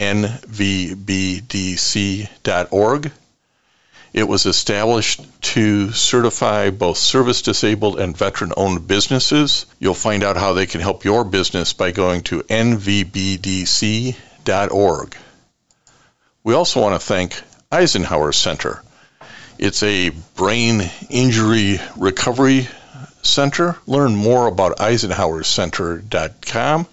nvbdc.org. It was established to certify both service disabled and veteran owned businesses. You'll find out how they can help your business by going to nvbdc.org. We also want to thank Eisenhower Center. It's a brain injury recovery center. Learn more about eisenhowercenter.com.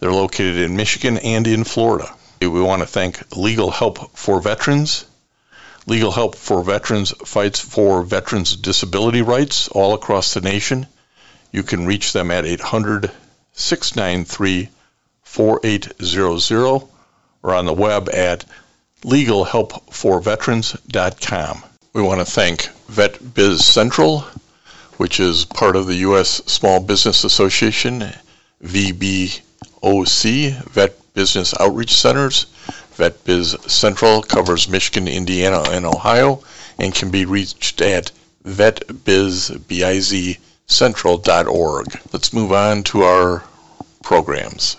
They're located in Michigan and in Florida. We want to thank Legal Help for Veterans. Legal Help for Veterans fights for veterans' disability rights all across the nation. You can reach them at 800 693 4800 or on the web at legalhelpforveterans.com. We want to thank Vet Biz Central, which is part of the U.S. Small Business Association, VBOC, Vet Business Outreach Centers. VetBiz Central covers Michigan, Indiana, and Ohio, and can be reached at vetbizcentral.org. Let's move on to our programs.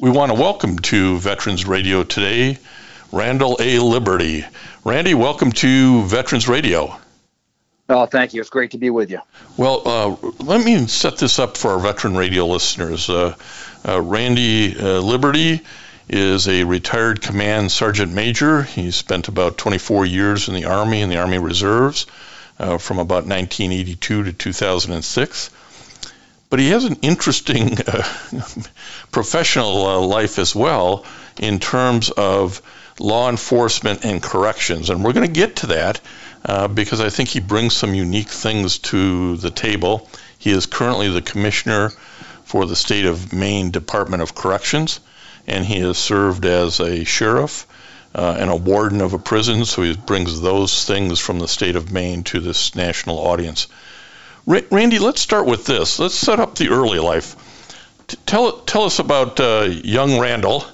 We want to welcome to Veterans Radio today Randall A. Liberty. Randy, welcome to Veterans Radio. Oh, thank you. It's great to be with you. Well, uh, let me set this up for our veteran radio listeners. Uh, uh, Randy uh, Liberty is a retired command sergeant major. He spent about 24 years in the Army and the Army Reserves uh, from about 1982 to 2006 but he has an interesting uh, professional uh, life as well in terms of law enforcement and corrections. And we're going to get to that uh, because I think he brings some unique things to the table. He is currently the commissioner for the state of Maine Department of Corrections, and he has served as a sheriff. Uh, and a warden of a prison, so he brings those things from the state of Maine to this national audience. Randy, let's start with this. Let's set up the early life. Tell tell us about uh, young Randall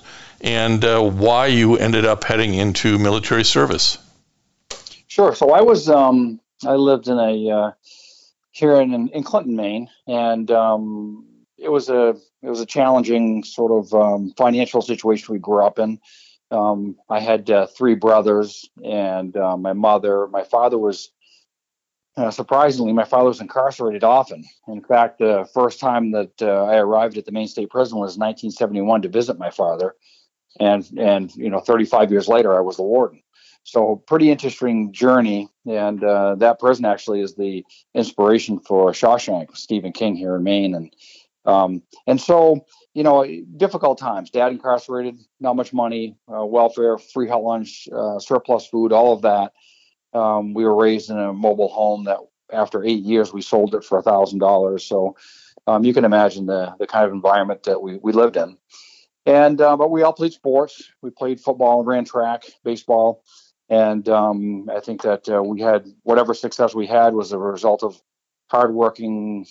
and uh, why you ended up heading into military service. Sure. So I was um, I lived in a uh, here in in Clinton, Maine, and um, it was a it was a challenging sort of um, financial situation we grew up in. Um, I had uh, three brothers and uh, my mother. My father was uh, surprisingly, my father was incarcerated often. In fact, the first time that uh, I arrived at the Maine State Prison was 1971 to visit my father, and and you know, 35 years later, I was the warden. So, pretty interesting journey. And uh, that prison actually is the inspiration for Shawshank, Stephen King here in Maine, and um, and so you know, difficult times. Dad incarcerated, not much money, uh, welfare, free hot lunch, uh, surplus food, all of that. Um, we were raised in a mobile home that after eight years we sold it for a thousand dollars. So um, you can imagine the the kind of environment that we, we lived in. And uh, but we all played sports. We played football, and ran track, baseball, and um, I think that uh, we had whatever success we had was a result of hardworking,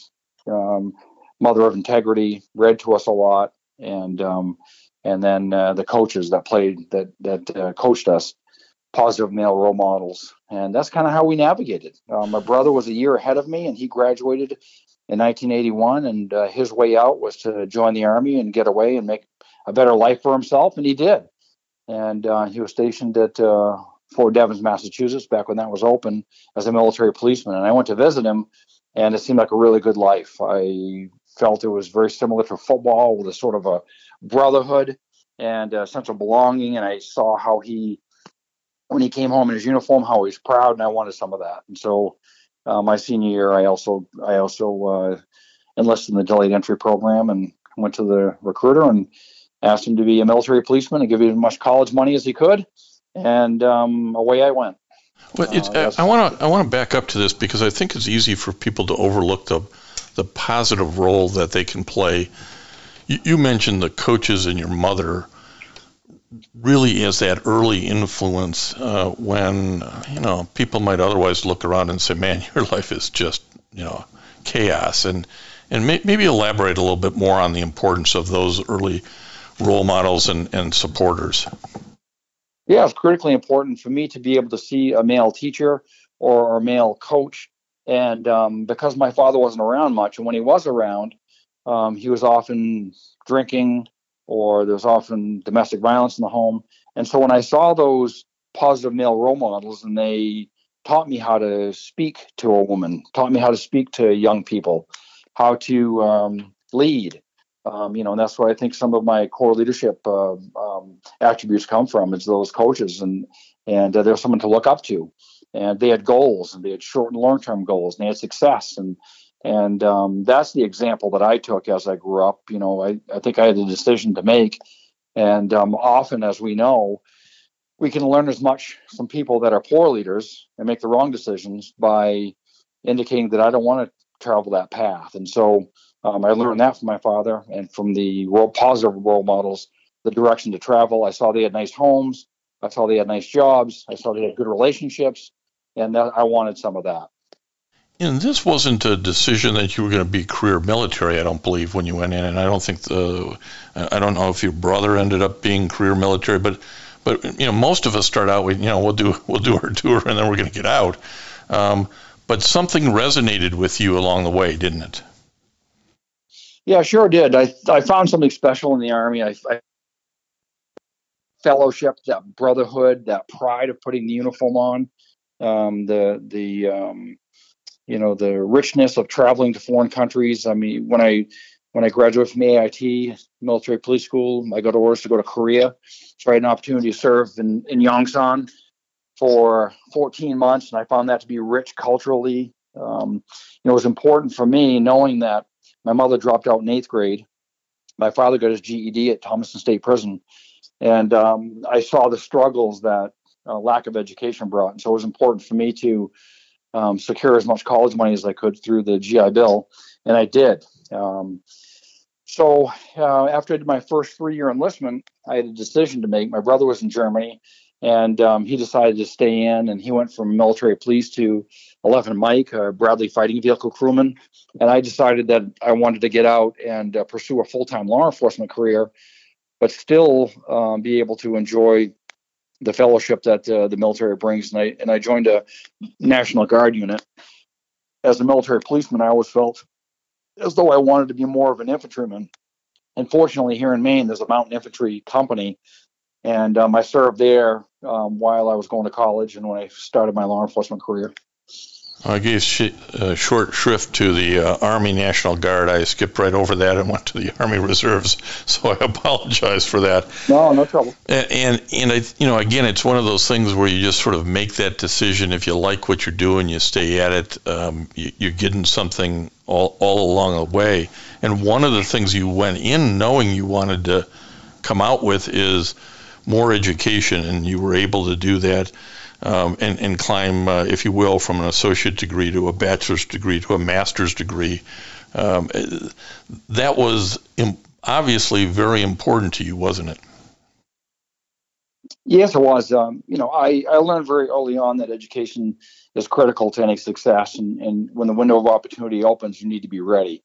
um, mother of integrity, read to us a lot, and um, and then uh, the coaches that played that that uh, coached us positive male role models. And that's kind of how we navigated. Uh, my brother was a year ahead of me, and he graduated in 1981. And uh, his way out was to join the Army and get away and make a better life for himself. And he did. And uh, he was stationed at uh, Fort Devens, Massachusetts, back when that was open as a military policeman. And I went to visit him, and it seemed like a really good life. I felt it was very similar to football with a sort of a brotherhood and a sense of belonging. And I saw how he, when he came home in his uniform, how he was proud, and I wanted some of that. And so, uh, my senior year, I also I also uh, enlisted in the delayed entry program and went to the recruiter and asked him to be a military policeman and give him as much college money as he could, and um, away I went. Well, uh, I want to I want to back up to this because I think it's easy for people to overlook the the positive role that they can play. You, you mentioned the coaches and your mother really as that early influence uh, when you know people might otherwise look around and say, "Man, your life is just you know chaos," and and may, maybe elaborate a little bit more on the importance of those early role models and, and supporters. Yeah, it's critically important for me to be able to see a male teacher or a male coach. And um, because my father wasn't around much, and when he was around, um, he was often drinking or there was often domestic violence in the home. And so when I saw those positive male role models and they taught me how to speak to a woman, taught me how to speak to young people, how to um, lead, um, you know, and that's where I think some of my core leadership uh, um, attributes come from. Is those coaches, and and uh, there's someone to look up to, and they had goals, and they had short and long term goals, and they had success, and and um, that's the example that I took as I grew up. You know, I, I think I had a decision to make, and um, often, as we know, we can learn as much from people that are poor leaders and make the wrong decisions by indicating that I don't want to travel that path, and so um, I learned that from my father and from the role, positive role models, the direction to travel. I saw they had nice homes. I saw they had nice jobs. I saw they had good relationships, and that, I wanted some of that. And this wasn't a decision that you were going to be career military. I don't believe when you went in, and I don't think the I don't know if your brother ended up being career military, but but you know most of us start out with you know we'll do we'll do our tour and then we're going to get out. Um, but something resonated with you along the way, didn't it? Yeah, sure did. I I found something special in the army. I, I fellowship, that brotherhood, that pride of putting the uniform on, um, the the um, you know the richness of traveling to foreign countries. I mean, when I when I graduated from AIT, military police school, I got orders to go to Korea. So I had an opportunity to serve in, in Yongsan for 14 months, and I found that to be rich culturally. Um, you know, it was important for me knowing that my mother dropped out in eighth grade. My father got his GED at Thomaston State Prison, and um, I saw the struggles that uh, lack of education brought. And so it was important for me to um, secure as much college money as I could through the GI Bill, and I did. Um, so uh, after I did my first three-year enlistment, I had a decision to make. My brother was in Germany, and um, he decided to stay in, and he went from military police to 11 Mike, Bradley fighting vehicle crewman. And I decided that I wanted to get out and uh, pursue a full time law enforcement career, but still um, be able to enjoy the fellowship that uh, the military brings. And I, and I joined a National Guard unit. As a military policeman, I always felt as though I wanted to be more of an infantryman. Unfortunately, here in Maine, there's a mountain infantry company, and um, I served there um, while I was going to college and when I started my law enforcement career. I gave sh- uh, short shrift to the uh, Army National Guard. I skipped right over that and went to the Army Reserves, so I apologize for that. No, no trouble. And and, and I, you know, again, it's one of those things where you just sort of make that decision. If you like what you're doing, you stay at it. Um, you, you're getting something all all along the way. And one of the things you went in knowing you wanted to come out with is more education, and you were able to do that um, and, and climb, uh, if you will, from an associate degree to a bachelor's degree to a master's degree. Um, that was obviously very important to you, wasn't it? Yes, it was. Um, you know, I, I learned very early on that education is critical to any success, and, and when the window of opportunity opens, you need to be ready.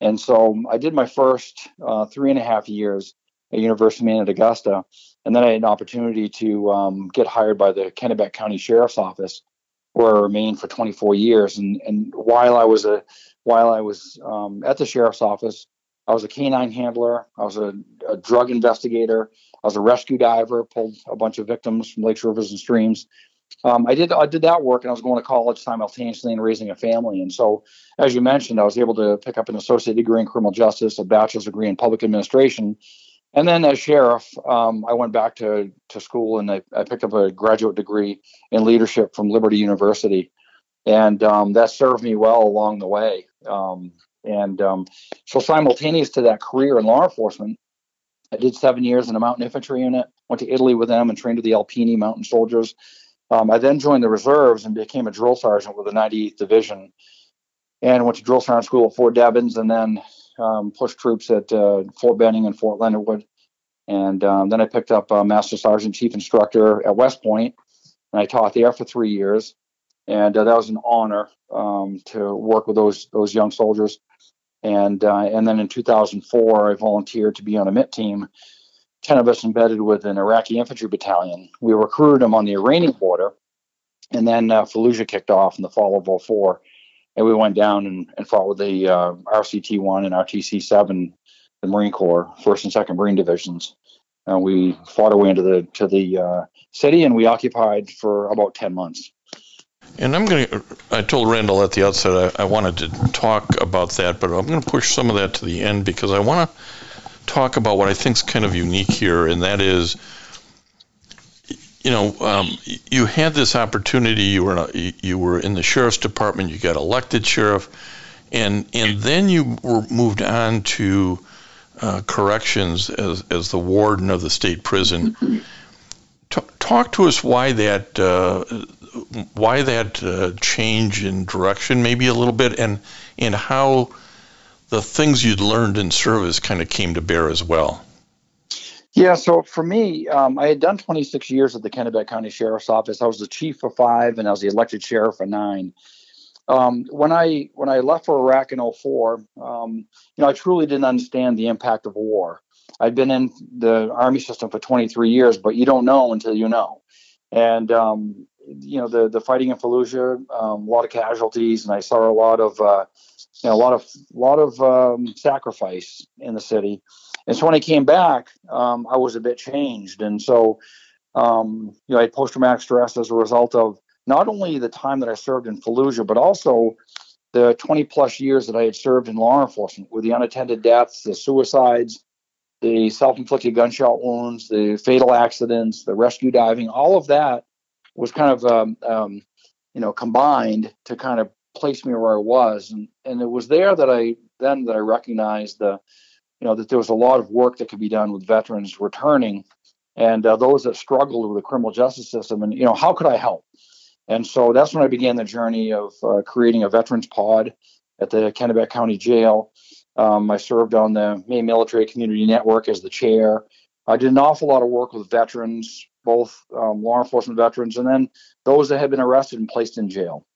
And so I did my first uh, three and a half years at University of Maine at Augusta, and then I had an opportunity to um, get hired by the Kennebec County Sheriff's Office, where I remained for 24 years. And and while I was a while I was um, at the sheriff's office, I was a canine handler. I was a, a, drug investigator. I was a rescue diver. Pulled a bunch of victims from lakes, rivers, and streams. Um, I did I did that work, and I was going to college simultaneously and raising a family. And so, as you mentioned, I was able to pick up an associate degree in criminal justice, a bachelor's degree in public administration, And then as sheriff, um, I went back to, to school and I, I picked up a graduate degree in leadership from Liberty University. And um, that served me well along the way. Um, and um, so, simultaneous to that career in law enforcement, I did seven years in a mountain infantry unit, went to Italy with them and trained with the Alpini mountain soldiers. Um, I then joined the reserves and became a drill sergeant with the 98th Division and went to drill sergeant school at Fort Devens and then um, pushed troops at uh, Fort Benning and Fort Leonard Wood. And um, then I picked up a Master Sergeant Chief Instructor at West Point, and I taught there for three years. And uh, that was an honor um, to work with those those young soldiers. And uh, and then in 2004, I volunteered to be on a MIT team. Ten of us embedded with an Iraqi infantry battalion. We recruited them on the Iranian border, and then uh, Fallujah kicked off in the fall of 04 and we went down and, and fought with the uh, RCT one and RTC seven, the Marine Corps first and second Marine divisions. And we fought our way into the to the uh, city, and we occupied for about ten months. And I'm going to, I told Randall at the outset I, I wanted to talk about that, but I'm going to push some of that to the end because I want to talk about what I think is kind of unique here, and that is you know, um, you had this opportunity. You were a, you were in the sheriff's department. You got elected sheriff, and and then you were moved on to uh, corrections as as the warden of the state prison. T- talk to us why that uh, why that uh, change in direction, maybe a little bit, and and how the things you'd learned in service kind of came to bear as well. Yeah, so for me, um, I had done 26 years at the Kennebec County Sheriff's Office. I was the chief for five, and I was the elected sheriff for nine. Um, when I when I left for Iraq in 04, um, you know, I truly didn't understand the impact of war. I'd been in the army system for 23 years, but you don't know until you know. And um, you know, the the fighting in Fallujah, um, a lot of casualties, and I saw a lot of uh, you know, a lot of lot of um, sacrifice in the city. And so when I came back, um, I was a bit changed. And so, um, you know, I had post traumatic stress as a result of not only the time that I served in Fallujah, but also the 20 plus years that I had served in law enforcement with the unattended deaths, the suicides, the self inflicted gunshot wounds, the fatal accidents, the rescue diving, all of that was kind of, um, um, you know, combined to kind of place me where I was. And, and it was there that I then that I recognized the, you know that there was a lot of work that could be done with veterans returning and uh, those that struggled with the criminal justice system and you know how could i help? And so that's when i began the journey of uh, creating a veterans pod at the kennebec county jail. Um, i served on the maine military community network as the chair. I did an awful lot of work with veterans both um, law enforcement veterans and then those that had been arrested and placed in jail.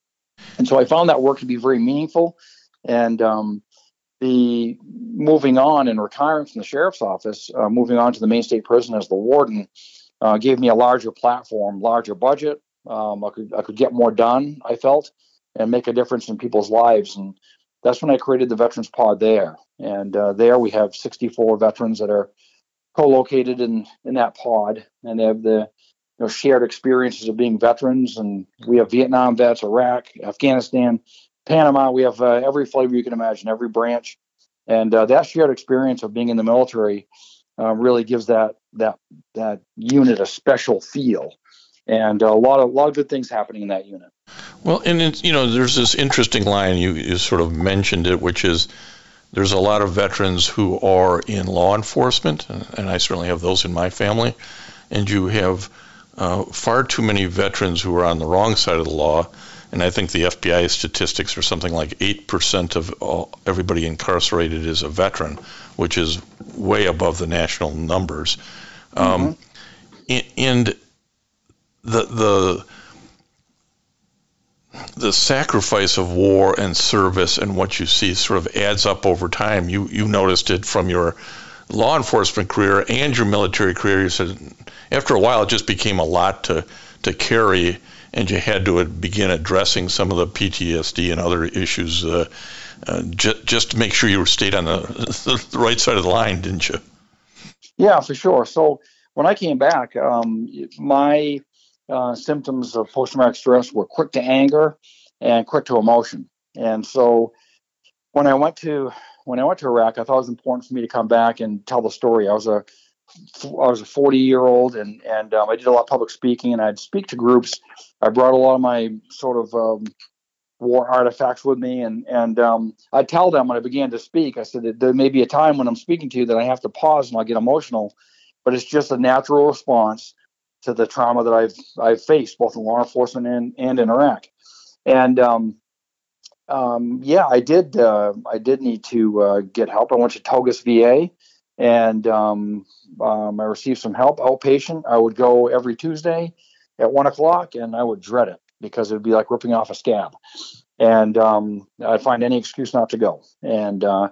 And so i found that work to be very meaningful and um, the moving on and retiring from the sheriff's office, uh, moving on to the Maine State Prison as the warden, uh, gave me a larger platform, larger budget. Um, I could I could get more done. I felt and make a difference in people's lives, and that's when I created the Veterans Pod there. And uh, there we have 64 veterans that are co-located in in that pod, and they have the you know, shared experiences of being veterans. And we have Vietnam vets, Iraq, Afghanistan, Panama, we have uh, every flavor you can imagine, every branch, and uh, that shared experience of being in the military uh, really gives that that that unit a special feel, and a lot of a lot of good things happening in that unit. Well, and it's, you know, there's this interesting line you, you sort of mentioned it, which is there's a lot of veterans who are in law enforcement, and I certainly have those in my family, and you have uh, far too many veterans who are on the wrong side of the law and I think the FBI statistics are something like 8% of all, everybody incarcerated is a veteran, which is way above the national numbers. Um, mm-hmm. and the, the, the sacrifice of war and service and what you see sort of adds up over time. You, you noticed it from your law enforcement career and your military career. You said after a while it just became a lot to, to carry and you had to begin addressing some of the PTSD and other issues uh, uh, just to make sure you stayed on the, the, right side of the line, didn't you? Yeah, for sure. So when I came back, um, my uh, symptoms of post-traumatic stress were quick to anger and quick to emotion. And so when I went to when I went to Iraq, I thought it was important for me to come back and tell the story. I was a I was a 40 year old, and and um, I did a lot of public speaking, and I'd speak to groups. I brought a lot of my sort of um, war artifacts with me, and and um, I tell them when I began to speak, I said there may be a time when I'm speaking to you that I have to pause and I get emotional, but it's just a natural response to the trauma that I've I've faced both in law enforcement and and in Iraq, and um, um, yeah, I did uh, I did need to uh, get help. I went to Togus VA, and um, um, I received some help outpatient. I would go every Tuesday at one o'clock, and I would dread it because it would be like ripping off a scab. And um, I'd find any excuse not to go. And uh,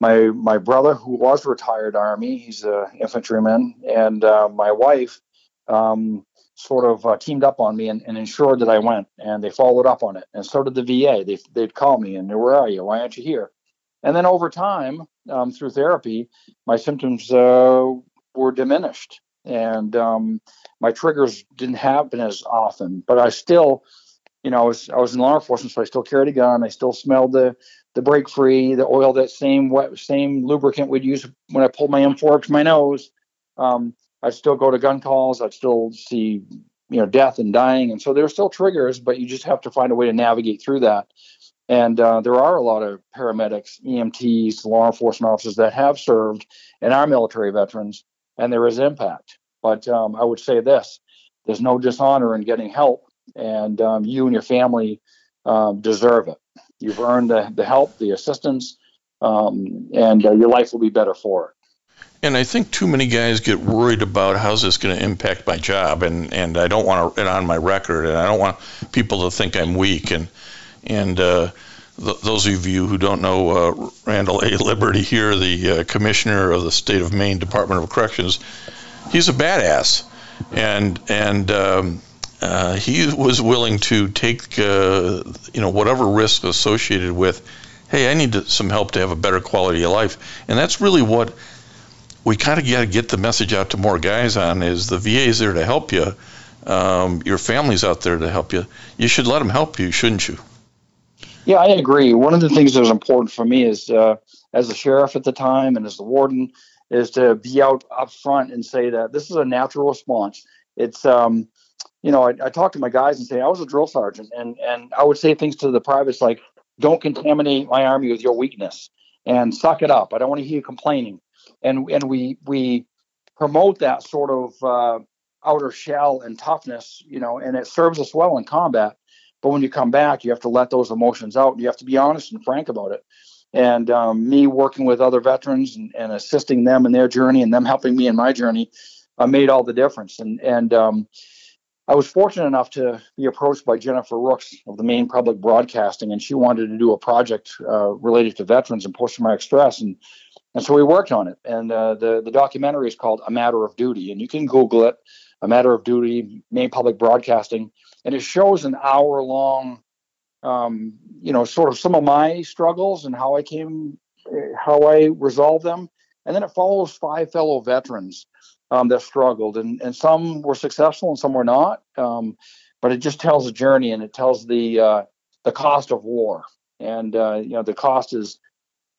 my my brother, who was retired Army, he's an infantryman, and uh, my wife um, sort of uh, teamed up on me and, and, ensured that I went. And they followed up on it. And so did the VA. They, they'd call me and, where are you? Why aren't you here? And then over time, um, through therapy, my symptoms uh, were diminished and um, my triggers didn't happen as often. But I still, you know, I was I was in law enforcement, so I still carried a gun. I still smelled the the Break Free, the oil, that same wet, same lubricant we'd use when I pulled my M4 up to my nose. Um, I'd still go to gun calls. I'd still see, you know, death and dying, and so there are still triggers, but you just have to find a way to navigate through that. And uh, there are a lot of paramedics, EMTs, law enforcement officers that have served and are military veterans and there is impact. But um, I would say this there's no dishonor in getting help, and um, you and your family um, deserve it. You've earned the, the help, the assistance, um, and uh, your life will be better for it. And I think too many guys get worried about how's this going to impact my job, and, and I don't want it on my record, and I don't want people to think I'm weak. And and uh, th- those of you who don't know uh, Randall A. Liberty here, the uh, commissioner of the state of Maine Department of Corrections, he's a badass, and and um, uh, he was willing to take uh, you know whatever risk associated with. Hey, I need to, some help to have a better quality of life, and that's really what we kind of got to get the message out to more guys on. Is the VA is there to help you? Um, your family's out there to help you. You should let them help you, shouldn't you? Yeah, I agree. One of the things that was important for me is, uh, as a sheriff at the time and as the warden, is to be out up front and say that this is a natural response. It's, um, you know, I, I talk to my guys and say I was a drill sergeant, and and I would say things to the privates like, "Don't contaminate my army with your weakness, and suck it up. I don't want to hear you complaining." And and we we promote that sort of uh, outer shell and toughness, you know, and it serves us well in combat. But when you come back, you have to let those emotions out. You have to be honest and frank about it. And um, me working with other veterans and, and, assisting them in their journey and them helping me in my journey uh, made all the difference. And and um, I was fortunate enough to be approached by Jennifer Rooks of the Maine Public Broadcasting, and she wanted to do a project uh, related to veterans and post-traumatic stress. And and so we worked on it. And uh, the the documentary is called A Matter of Duty, and you can Google it. A Matter of Duty, Maine Public Broadcasting, and it shows an hour long um, you know, sort of some of my struggles and how I came, how I resolved them. And then it follows five fellow veterans um, that struggled, and, and some were successful and some were not. Um, but it just tells a journey and it tells the uh, the cost of war. And uh, you know, the cost is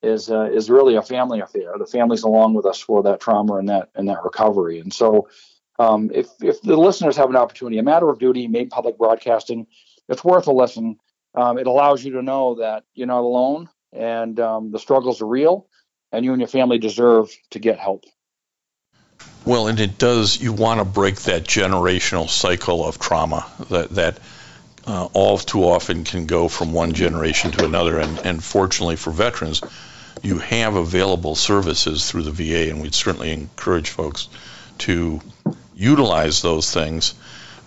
is uh, is really a family affair. The family's along with us for that trauma and that and that recovery. And so, um, if if the listeners have an opportunity, a matter of duty, Maine public broadcasting, it's worth a listen um, it allows you to know that you're not alone and um, the struggles are real and you and your family deserve to get help. Well, and it does, you want to break that generational cycle of trauma that, that uh, all too often can go from one generation to another. And, and fortunately for veterans, you have available services through the VA, and we'd certainly encourage folks to utilize those things.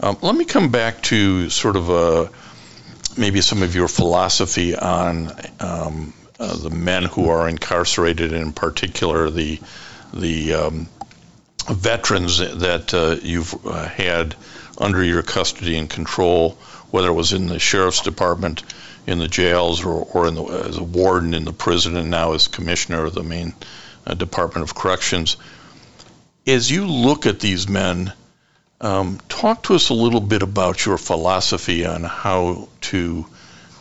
Um, let me come back to sort of a maybe some of your philosophy on um, uh, the men who are incarcerated, and in particular the the um, veterans that uh, you've uh, had under your custody and control, whether it was in the sheriff's department, in the jails, or, or the, as a warden in the prison, and now as commissioner of the Maine uh, Department of Corrections. As you look at these men, um, talk to us a little bit about your philosophy on how to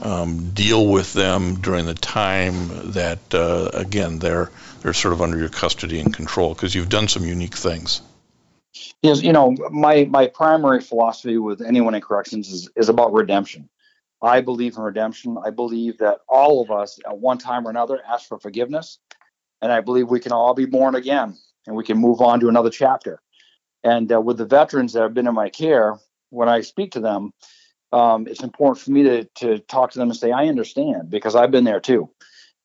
um, deal with them during the time that, uh, again, they're they're sort of under your custody and control? Because you've done some unique things. Yes, you know, my my primary philosophy with anyone in corrections is is about redemption. I believe in redemption. I believe that all of us, at one time or another, ask for forgiveness, and I believe we can all be born again and we can move on to another chapter. And uh, with the veterans that have been in my care, when I speak to them, um, it's important for me to to talk to them and say I understand because I've been there too,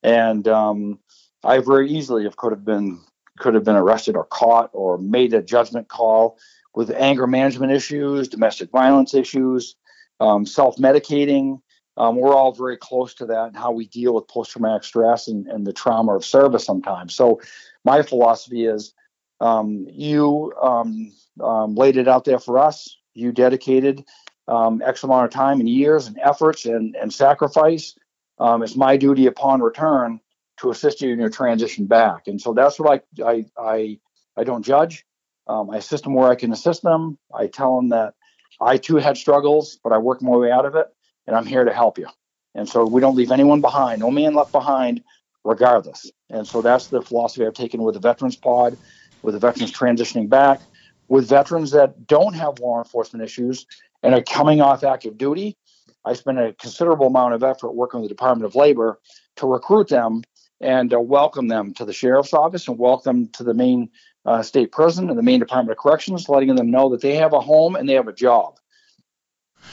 and um, I very easily have could have been could have been arrested or caught or made a judgment call with anger management issues, domestic violence issues, um, self medicating. Um, we're all very close to that and how we deal with post traumatic stress and, and, the trauma of service sometimes. So, my philosophy is um, you um, um, laid it out there for us, you dedicated um, X amount of time and years and efforts and, and sacrifice. it's my duty upon return to assist you in your transition back. And so that's what I I I, I don't judge. Um, I assist them where I can assist them. I tell them that I too had struggles, but I worked my way out of it, and I'm here to help you. And so we don't leave anyone behind, no man left behind, regardless. And so that's the philosophy I've taken with the Veterans Pod, with the veterans transitioning back, with veterans that don't have law enforcement issues and are coming off active duty. I spend a considerable amount of effort working with the Department of Labor to recruit them and uh, welcome them to the sheriff's office and welcome them to the Maine uh, state prison and the Maine Department of Corrections, letting them know that they have a home and they have a job.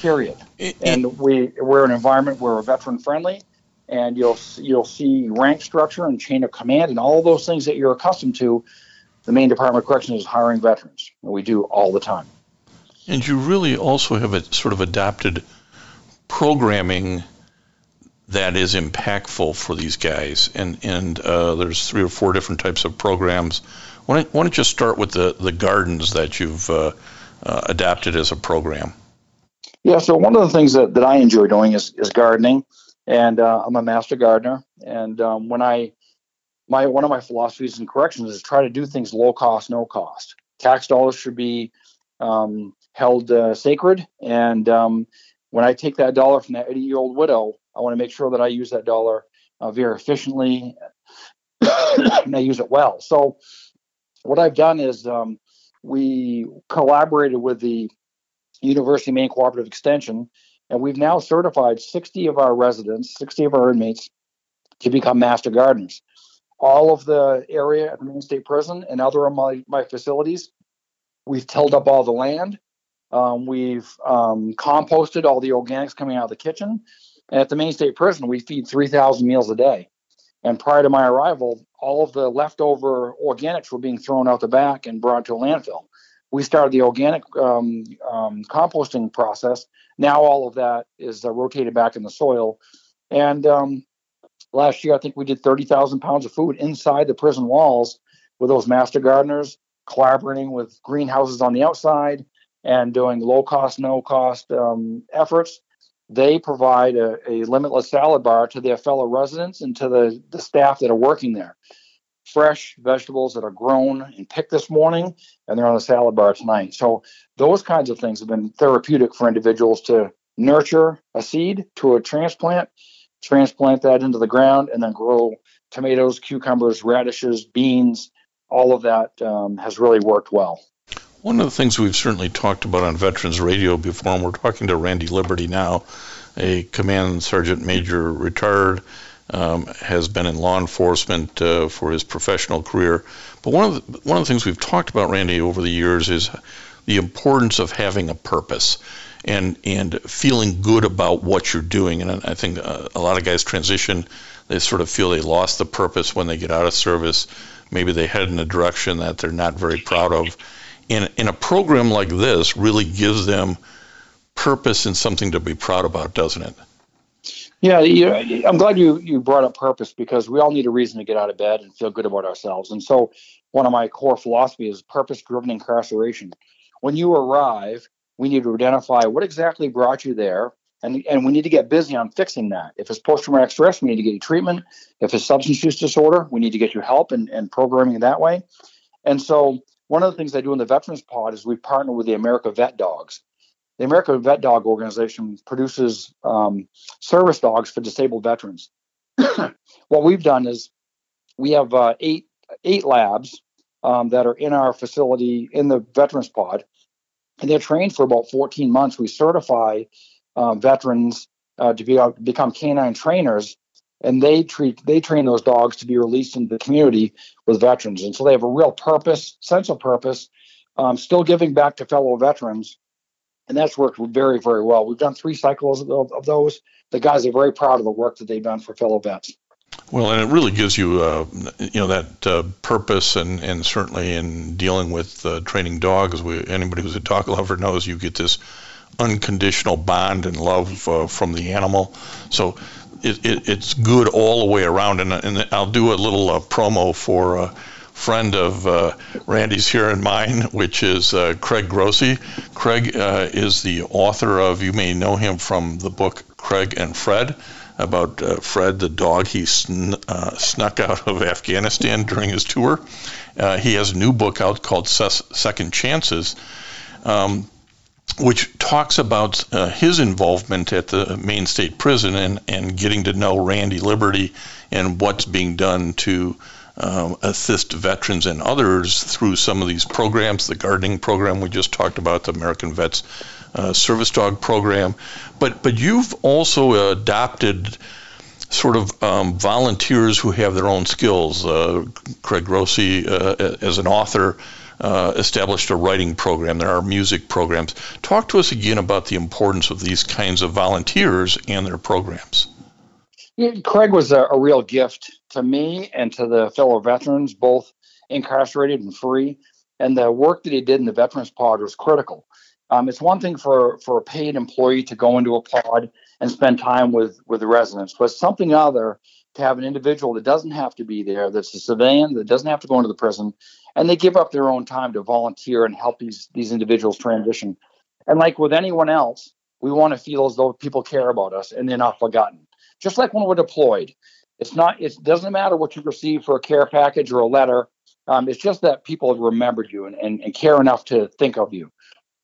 Period. and we we're an environment where we're veteran friendly, and you'll you'll see rank structure and chain of command and all those things that you're accustomed to. The Maine Department of Corrections is hiring veterans, and we do all the time. And you really also have a sort of adapted programming that is impactful for these guys. And and uh, there's three or four different types of programs. Why don't, why don't you start with the the gardens that you've uh, uh, adapted as a program? Yeah. So one of the things that, that I enjoy doing is is gardening, and uh, I'm a master gardener. And um, when I my one of my philosophies in corrections is try to do things low cost, no cost. Tax dollars should be um, held uh, sacred, and um, when I take that dollar from that 80 year old widow I want to make sure that I use that dollar uh, very efficiently and I use it well. So, what I've done is um, we collaborated with the University of Maine Cooperative Extension, and we've now certified 60 of our residents, 60 of our inmates, to become master gardeners. All of the area at the Maine State Prison and other of my, my facilities, we've tilled up all the land. Um, we've um, composted all the organics coming out of the kitchen. And at the Maine State Prison, we feed 3,000 meals a day. And prior to my arrival, all of the leftover organics were being thrown out the back and brought to a landfill. We started the organic um, um, composting process. Now all of that is uh, rotated back in the soil. And um, last year, I think we did 30,000 pounds of food inside the prison walls with those master gardeners, collaborating with greenhouses on the outside and doing low cost, no cost um, efforts they provide a, a, limitless salad bar to their fellow residents and to the, the staff that are working there. Fresh vegetables that are grown and picked this morning, and they're on the salad bar tonight. So, those kinds of things have been therapeutic for individuals to nurture a seed to a transplant, transplant that into the ground, and then grow tomatoes, cucumbers, radishes, beans. All of that um, has really worked well. One of the things we've certainly talked about on Veterans Radio before, and we're talking to Randy Liberty now, a command sergeant major retired, um, has been in law enforcement uh, for his professional career. But one of the, one of the things we've talked about, Randy, over the years is the importance of having a purpose and and feeling good about what you're doing. And I think uh, a lot of guys transition, they sort of feel they lost the purpose when they get out of service. Maybe they head in a direction that they're not very proud of in, in a program like this really gives them purpose and something to be proud about, doesn't it? Yeah, I'm glad you, you brought up purpose because we all need a reason to get out of bed and feel good about ourselves. And so, one of my core philosophies is purpose driven incarceration. When you arrive, we need to identify what exactly brought you there, and, and we need to get busy on fixing that. If it's post traumatic stress, we need to get you treatment. If it's substance use disorder, we need to get you help and, and programming that way. And so, one of the things I do in the Veterans Pod is we partner with the America Vet Dogs. The American Vet Dog Organization produces um, service dogs for disabled veterans. what we've done is we have uh, eight eight labs um, that are in our facility in the Veterans Pod, and they're trained for about 14 months. We certify uh, veterans uh, to be uh, become canine trainers, and they treat they train those dogs to be released into the community with veterans, and so they have a real purpose, sense of purpose, um, still giving back to fellow veterans, and that's worked very very well. We've done three cycles of, of those. The guys are very proud of the work that they've done for fellow vets. Well, and it really gives you, uh, you know, that uh, purpose, and, and certainly in dealing with uh, training dogs, we, anybody who's a dog lover knows you get this unconditional bond and love uh, from the animal. So it, it, it's good all the way around. And, and I'll do a little uh, promo for a friend of uh, Randy's here in mine, which is Craig Grossi. Craig is the author of, you may know him from the book Craig and Fred about uh, Fred, the dog he sn- uh, snuck out of Afghanistan during his tour. Uh, he has a new book out called Ses- Second Chances, um, which talks about uh, his involvement at the Maine State Prison and, and getting to know Randy Liberty and what's being done to um, assist veterans and others through some of these programs, the gardening program we just talked about, the American Vets uh, Service Dog program. But, but you've also adopted sort of um, volunteers who have their own skills. Uh, Craig Grossi, uh, as an author, uh, established a writing program. There are music programs. Talk to us again about the importance of these kinds of volunteers and their programs. Craig was a, a, real gift to me and to the fellow veterans, both incarcerated and free. And the work that he did in the Veterans Pod was critical. Um, it's one thing for, for a paid employee to go into a pod and spend time with, with the residents, but something other to have an individual that doesn't have to be there, that's a civilian, that doesn't have to go into the prison, and they give up their own time to volunteer and help these, these individuals transition. And like with anyone else, we want to feel as though people care about us and they're not forgotten just like when we're deployed. It's not. It doesn't matter what you receive for a care package or a letter. Um, it's just that people have remembered you and, and, and, care enough to think of you.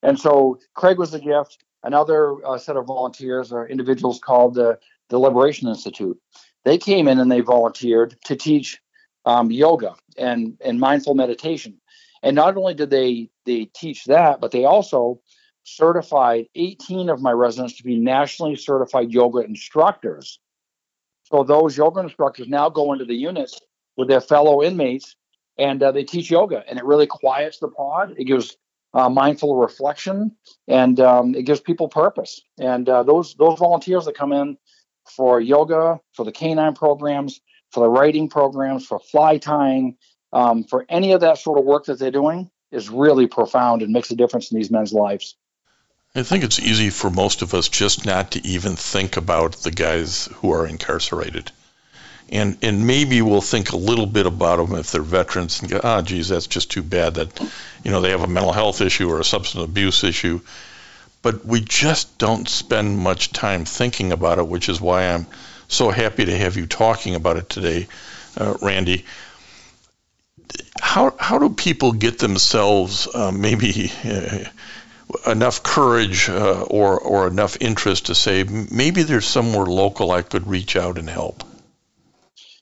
And so Craig was a gift. Another uh, set of volunteers are individuals called the, the Liberation Institute. They came in and they volunteered to teach um, yoga and, and mindful meditation. And not only did they they teach that, but they also certified 18 of my residents to be nationally certified yoga instructors. So those yoga instructors now go into the units with their fellow inmates and uh, they teach yoga and it really quiets the pod. It gives uh, mindful reflection and um, it gives people purpose. And uh, those those volunteers that come in for yoga, for the canine programs, for the writing programs, for fly tying, um, for any of that sort of work that they're doing is really profound and makes a difference in these men's lives. I think it's easy for most of us just not to even think about the guys who are incarcerated. And, and maybe we'll think a little bit about them if they're veterans and go, ah, oh, geez, that's just too bad that, you know, they have a mental health issue or a substance abuse issue. But we just don't spend much time thinking about it, which is why I'm so happy to have you talking about it today, uh, Randy. How, how do people get themselves uh, maybe uh, enough courage uh, or or enough interest to say maybe there's somewhere local I could reach out and help?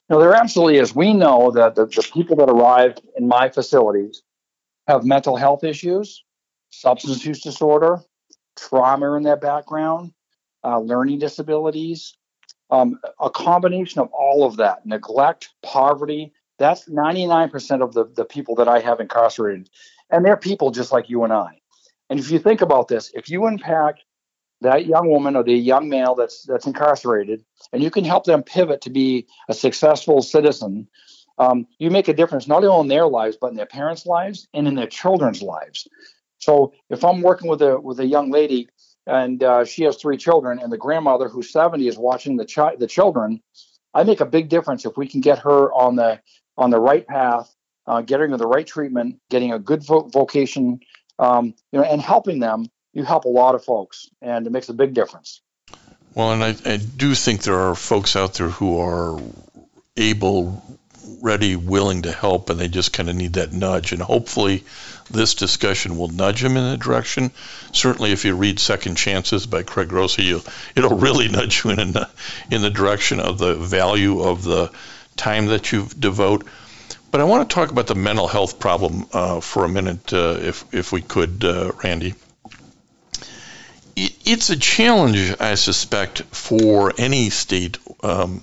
No, there absolutely is. We know that the, the people that arrive in my facilities have mental health issues, substance use disorder, trauma in their background, uh, learning disabilities, um, a combination of all of that, neglect, poverty. That's 99% of the, the people that I have incarcerated. And they're people just like you and I. And if you think about this, if you impact that young woman or the young male that's that's incarcerated, and you can help them pivot to be a successful citizen, um, you make a difference not only in their lives but in their parents' lives and in their children's lives. So if I'm working with a with a young lady and uh, she has three children, and the grandmother who's 70 is watching the child the children, I make a big difference if we can get her on the on the right path, uh, getting her the right treatment, getting a good vo- vocation um, you know, and helping them, you help a lot of folks, and it makes a big difference. Well, and I, I do think there are folks out there who are able, ready, willing to help, and they just kind of need that nudge. And hopefully, this discussion will nudge them in that direction. Certainly, if you read Second Chances by Craig Grossi, you, it'll really nudge you in the, in the direction of the value of the time that you devote. But I want to talk about the mental health problem uh, for a minute, uh, if if we could, uh, Randy. It's a challenge, I suspect, for any state um,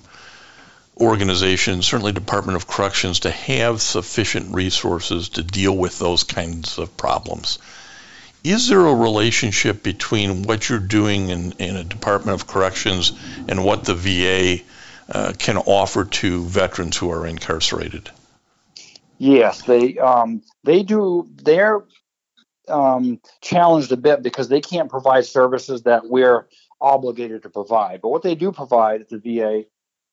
organization, certainly Department of Corrections, to have sufficient resources to deal with those kinds of problems. Is there a relationship between what you're doing in, in a Department of Corrections and what the VA uh, can offer to veterans who are incarcerated? Yes, they um, they do. They're um, challenged a bit because they can't provide services that we're obligated to provide. But what they do provide at the VA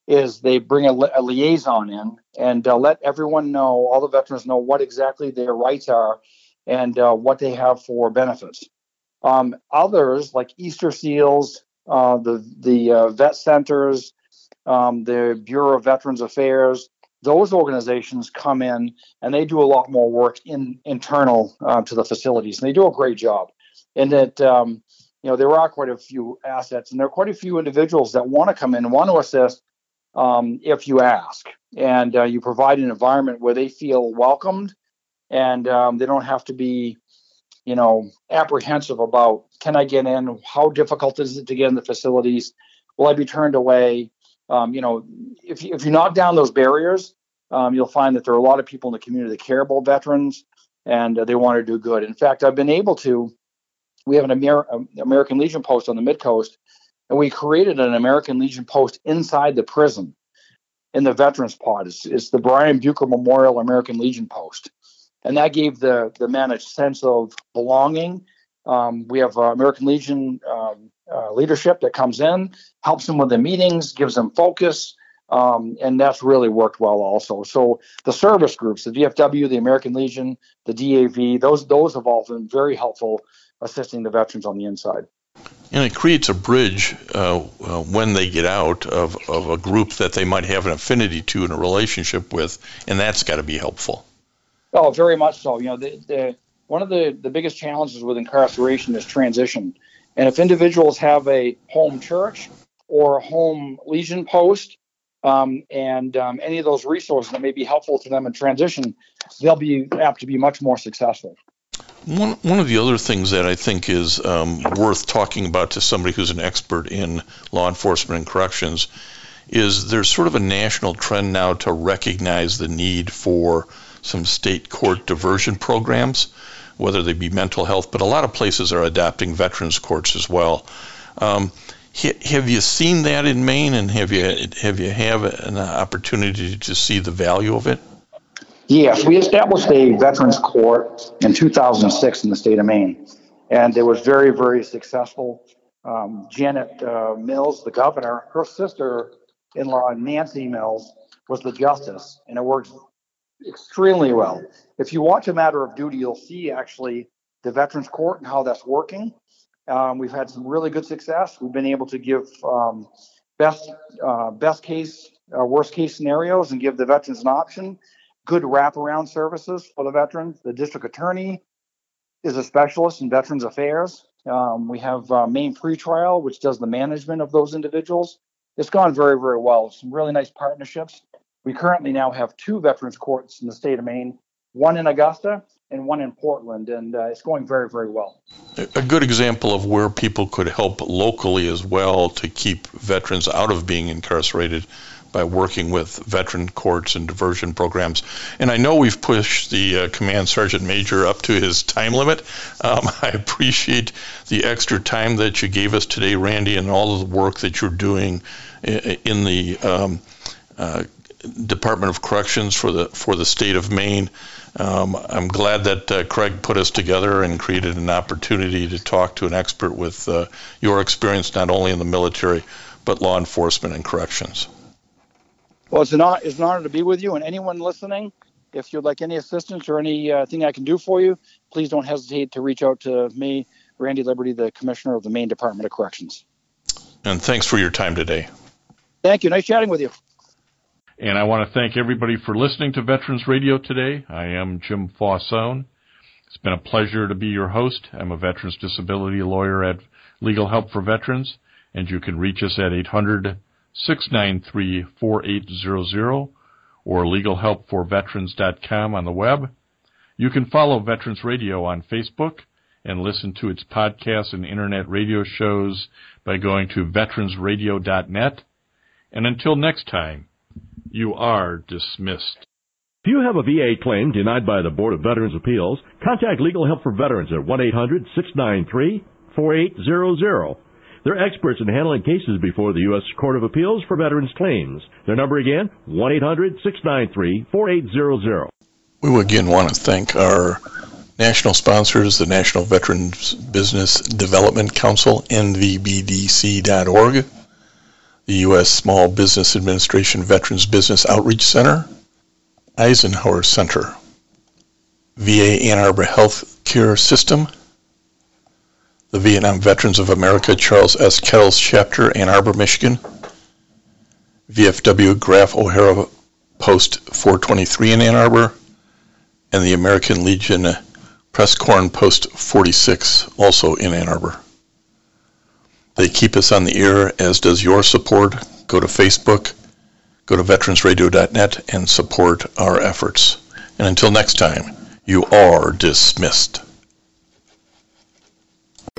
is they bring a, li- a liaison in and uh, let everyone know, all the veterans know what exactly their rights are and uh, what they have for benefits. Um, others, like Easter Seals, uh, the the uh, vet centers, um, the Bureau of Veterans Affairs, those organizations come in and they do a lot more work in internal uh, to the facilities, and they do a great job. And that um, you know there are quite a few assets, and there are quite a few individuals that want to come in and want to assist um, if you ask, and uh, you provide an environment where they feel welcomed, and um, they don't have to be you know apprehensive about can I get in? How difficult is it to get in the facilities? Will I be turned away? Um, you know, if you, if you knock down those barriers, um, you'll find that there are a lot of people in the community that care about veterans and uh, they want to do good. In fact, I've been able to. We have an Amer- American Legion post on the Mid Coast, and we created an American Legion post inside the prison in the Veterans Pod. It's, it's the Brian Bucher Memorial American Legion post, and that gave the the men a sense of belonging. Um, we have uh, American Legion um, uh, leadership that comes in, helps them with the meetings, gives them focus, um, and that's really worked well also. So the service groups, the VFW, the American Legion, the DAV, those those have all been very helpful assisting the veterans on the inside. And it creates a bridge uh, uh, when they get out of, of a group that they might have an affinity to and a relationship with, and that's got to be helpful. Oh, very much so. You know, the, the, one of the, the biggest challenges with incarceration is transition. And if individuals have a home church or a home legion post, um, and um, any of those resources that may be helpful to them in transition, they'll be apt to be much more successful. One, one of the other things that I think is um, worth talking about to somebody who's an expert in law enforcement and corrections is there's sort of a national trend now to recognize the need for some state court diversion programs whether they be mental health, but a lot of places are adapting veterans courts as well. Um, have you seen that in Maine, and have you have you have an opportunity to see the value of it? Yes, we established a veterans court in 2006 in the state of Maine, and it was very very successful. Um, Janet uh, Mills, the governor, her sister-in-law Nancy Mills was the justice, and it worked extremely well. If you watch a matter of duty, you'll see actually the Veterans Court and how that's working. Um, we've had some really good success. We've been able to give um, best uh, best case, uh, worst case scenarios, and give the veterans an option. Good wraparound services for the veterans. The district attorney is a specialist in veterans affairs. Um, we have uh, Maine pretrial, which does the management of those individuals. It's gone very, very well. Some really nice partnerships. We currently now have two veterans courts in the state of Maine, one in Augusta and one in Portland, and uh, it's going very, very well. A good example of where people could help locally as well to keep veterans out of being incarcerated by working with veteran courts and diversion programs. And I know we've pushed the uh, command sergeant major up to his time limit. Um, I appreciate the extra time that you gave us today, Randy, and all of the work that you're doing in the um, uh, Department of Corrections for the for the state of Maine. Um, I'm glad that uh, Craig put us together and created an opportunity to talk to an expert with uh, your experience not only in the military but law enforcement and corrections. Well, it's an, honor, it's an honor to be with you, and anyone listening, if you'd like any assistance or anything uh, I can do for you, please don't hesitate to reach out to me, Randy Liberty, the Commissioner of the Maine Department of Corrections. And thanks for your time today. Thank you. Nice chatting with you. And I want to thank everybody for listening to Veterans Radio today. I am Jim Fausone. It's been a pleasure to be your host. I'm a veterans disability lawyer at Legal Help for Veterans, and you can reach us at 800 693 4800 or legalhelpforveterans.com on the web. You can follow Veterans Radio on Facebook and listen to its podcasts and internet radio shows by going to veteransradio.net. And until next time, you are dismissed. If you have a VA claim denied by the Board of Veterans Appeals, contact Legal Help for Veterans at 1-800-693-4800. They're experts in handling cases before the U.S. Court of Appeals for Veterans Claims. Their number again, 1-800-693-4800. We again want to thank our national sponsors, the National Veterans Business Development Council, NVBDC.org, the U.S. Small Business Administration Veterans Business Outreach Center, Eisenhower Center, VA Ann Arbor Health Care System, the Vietnam Veterans of America Charles S. Kettles Chapter, Ann Arbor, Michigan, VFW Graf O'Hara Post 423 in Ann Arbor, and the American Legion Press Corn Post 46, also in Ann Arbor. They keep us on the air, as does your support. Go to Facebook, go to veteransradio.net, and support our efforts. And until next time, you are dismissed.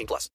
18 plus.